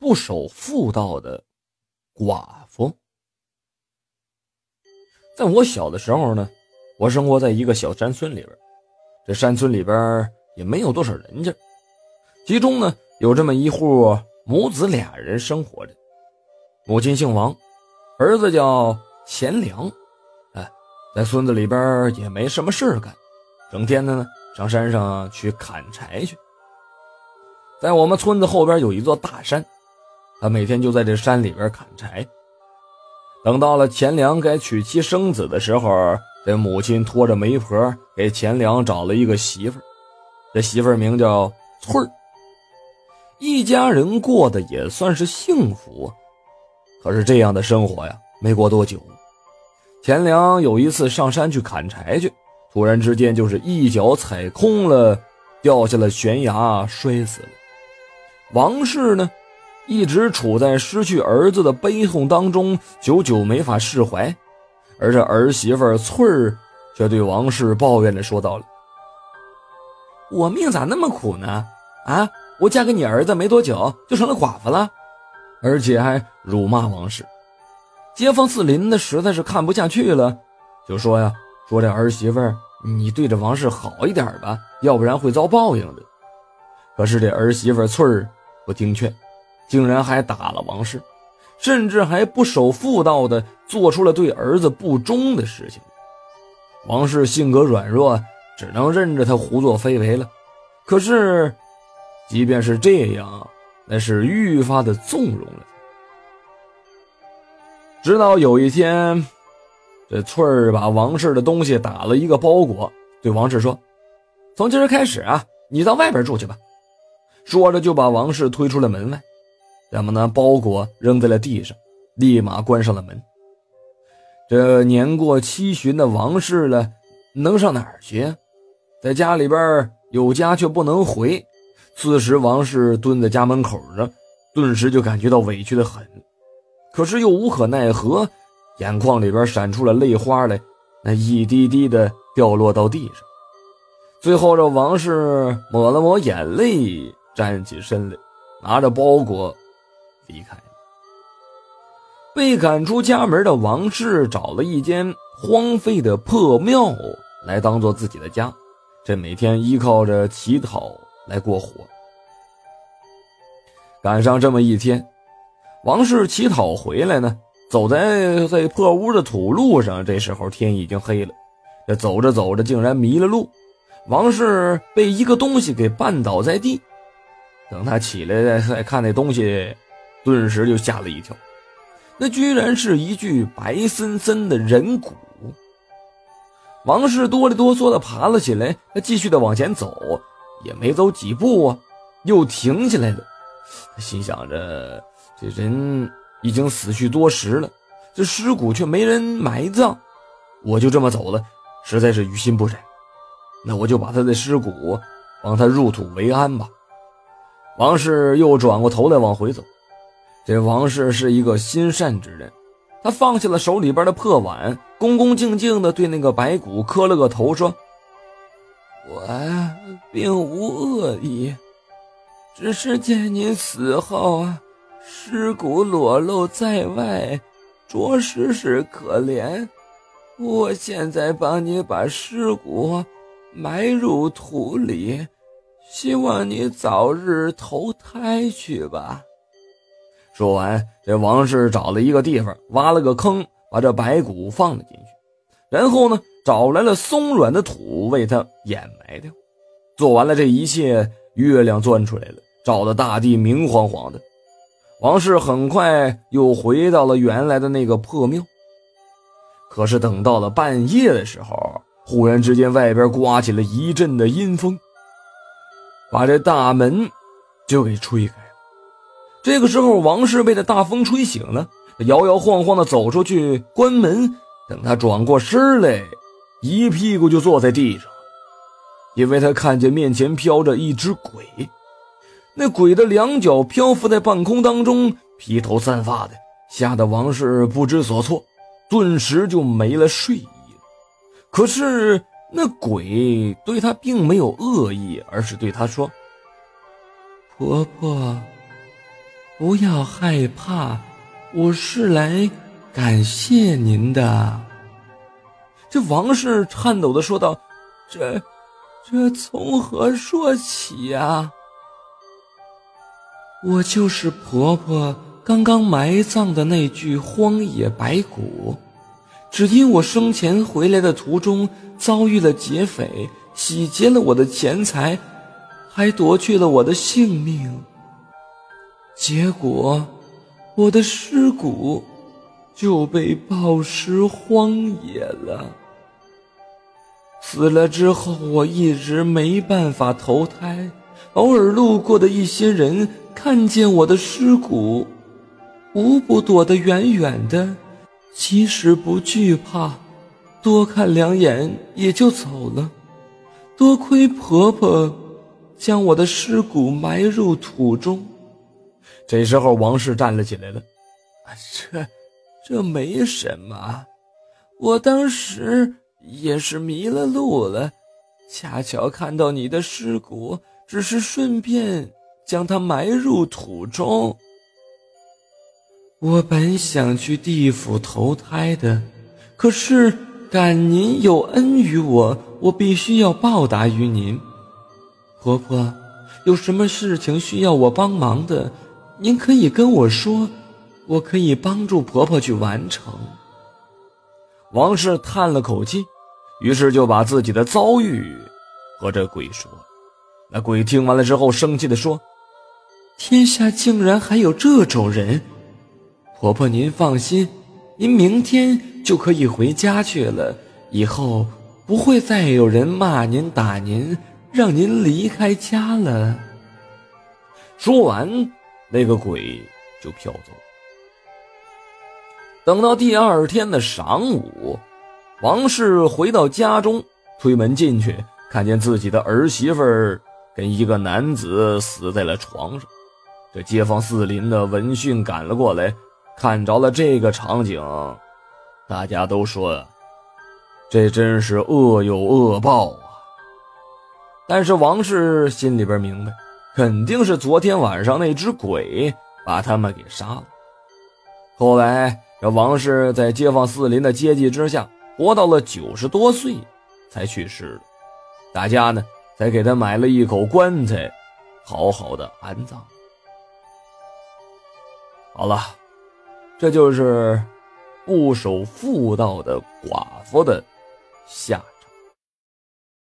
不守妇道的寡妇。在我小的时候呢，我生活在一个小山村里边，这山村里边也没有多少人家，其中呢有这么一户母子俩人生活着，母亲姓王，儿子叫贤良，哎，在村子里边也没什么事干，整天的呢上山上去砍柴去。在我们村子后边有一座大山，他每天就在这山里边砍柴。等到了钱粮该娶妻生子的时候，这母亲拖着媒婆给钱粮找了一个媳妇这媳妇名叫翠儿。一家人过得也算是幸福。可是这样的生活呀，没过多久，钱粮有一次上山去砍柴去，突然之间就是一脚踩空了，掉下了悬崖，摔死了。王氏呢，一直处在失去儿子的悲痛当中，久久没法释怀。而这儿媳妇翠儿却对王氏抱怨着说道：“了，我命咋那么苦呢？啊，我嫁给你儿子没多久就成了寡妇了，而且还辱骂王氏。街坊四邻的实在是看不下去了，就说呀，说这儿媳妇你对着王氏好一点吧，要不然会遭报应的。可是这儿媳妇翠儿。”不听劝，竟然还打了王氏，甚至还不守妇道的做出了对儿子不忠的事情。王氏性格软弱，只能任着他胡作非为了。可是，即便是这样，那是愈发的纵容了直到有一天，这翠儿把王氏的东西打了一个包裹，对王氏说：“从今儿开始啊，你到外边住去吧。”说着，就把王氏推出了门外，将那包裹扔在了地上，立马关上了门。这年过七旬的王氏了，能上哪儿去？在家里边有家却不能回。此时，王氏蹲在家门口上，顿时就感觉到委屈的很，可是又无可奈何，眼眶里边闪出了泪花来，那一滴滴的掉落到地上。最后，这王氏抹了抹眼泪。站起身来，拿着包裹离开了。被赶出家门的王氏找了一间荒废的破庙来当做自己的家，这每天依靠着乞讨来过活。赶上这么一天，王氏乞讨回来呢，走在在破屋的土路上，这时候天已经黑了，这走着走着竟然迷了路，王氏被一个东西给绊倒在地。等他起来再再看那东西，顿时就吓了一跳，那居然是一具白森森的人骨。王氏哆里哆嗦的爬了起来，他继续的往前走，也没走几步啊，又停下来了。他心想着，这人已经死去多时了，这尸骨却没人埋葬，我就这么走了，实在是于心不忍。那我就把他的尸骨帮他入土为安吧。王氏又转过头来往回走，这王氏是一个心善之人，他放下了手里边的破碗，恭恭敬敬地对那个白骨磕了个头，说：“我并无恶意，只是见您死后啊，尸骨裸露在外，着实是可怜。我现在帮你把尸骨埋入土里。”希望你早日投胎去吧。说完，这王氏找了一个地方，挖了个坑，把这白骨放了进去，然后呢，找来了松软的土为他掩埋掉。做完了这一切，月亮钻出来了，照得大地明晃晃的。王氏很快又回到了原来的那个破庙。可是等到了半夜的时候，忽然之间，外边刮起了一阵的阴风。把这大门就给吹开。这个时候，王氏被这大风吹醒了，摇摇晃晃的走出去关门。等他转过身来，一屁股就坐在地上，因为他看见面前飘着一只鬼。那鬼的两脚漂浮在半空当中，披头散发的，吓得王氏不知所措，顿时就没了睡意。可是。那鬼对他并没有恶意，而是对他说：“婆婆，不要害怕，我是来感谢您的。”这王氏颤抖的说道：“这，这从何说起呀？我就是婆婆刚刚埋葬的那具荒野白骨。”只因我生前回来的途中遭遇了劫匪，洗劫了我的钱财，还夺去了我的性命。结果，我的尸骨就被暴尸荒野了。死了之后，我一直没办法投胎。偶尔路过的一些人看见我的尸骨，无不躲得远远的。即使不惧怕，多看两眼也就走了。多亏婆婆将我的尸骨埋入土中。这时候，王氏站了起来了。这，这没什么。我当时也是迷了路了，恰巧看到你的尸骨，只是顺便将它埋入土中。我本想去地府投胎的，可是感您有恩于我，我必须要报答于您。婆婆，有什么事情需要我帮忙的，您可以跟我说，我可以帮助婆婆去完成。王氏叹了口气，于是就把自己的遭遇和这鬼说。那鬼听完了之后，生气地说：“天下竟然还有这种人！”婆婆，您放心，您明天就可以回家去了。以后不会再有人骂您、打您，让您离开家了。说完，那个鬼就飘走。等到第二天的晌午，王氏回到家中，推门进去，看见自己的儿媳妇跟一个男子死在了床上。这街坊四邻的闻讯赶了过来。看着了这个场景，大家都说，这真是恶有恶报啊。但是王氏心里边明白，肯定是昨天晚上那只鬼把他们给杀了。后来这王氏在街坊四邻的接济之下，活到了九十多岁，才去世了。大家呢，才给他买了一口棺材，好好的安葬。好了。这就是不守妇道的寡妇的下场。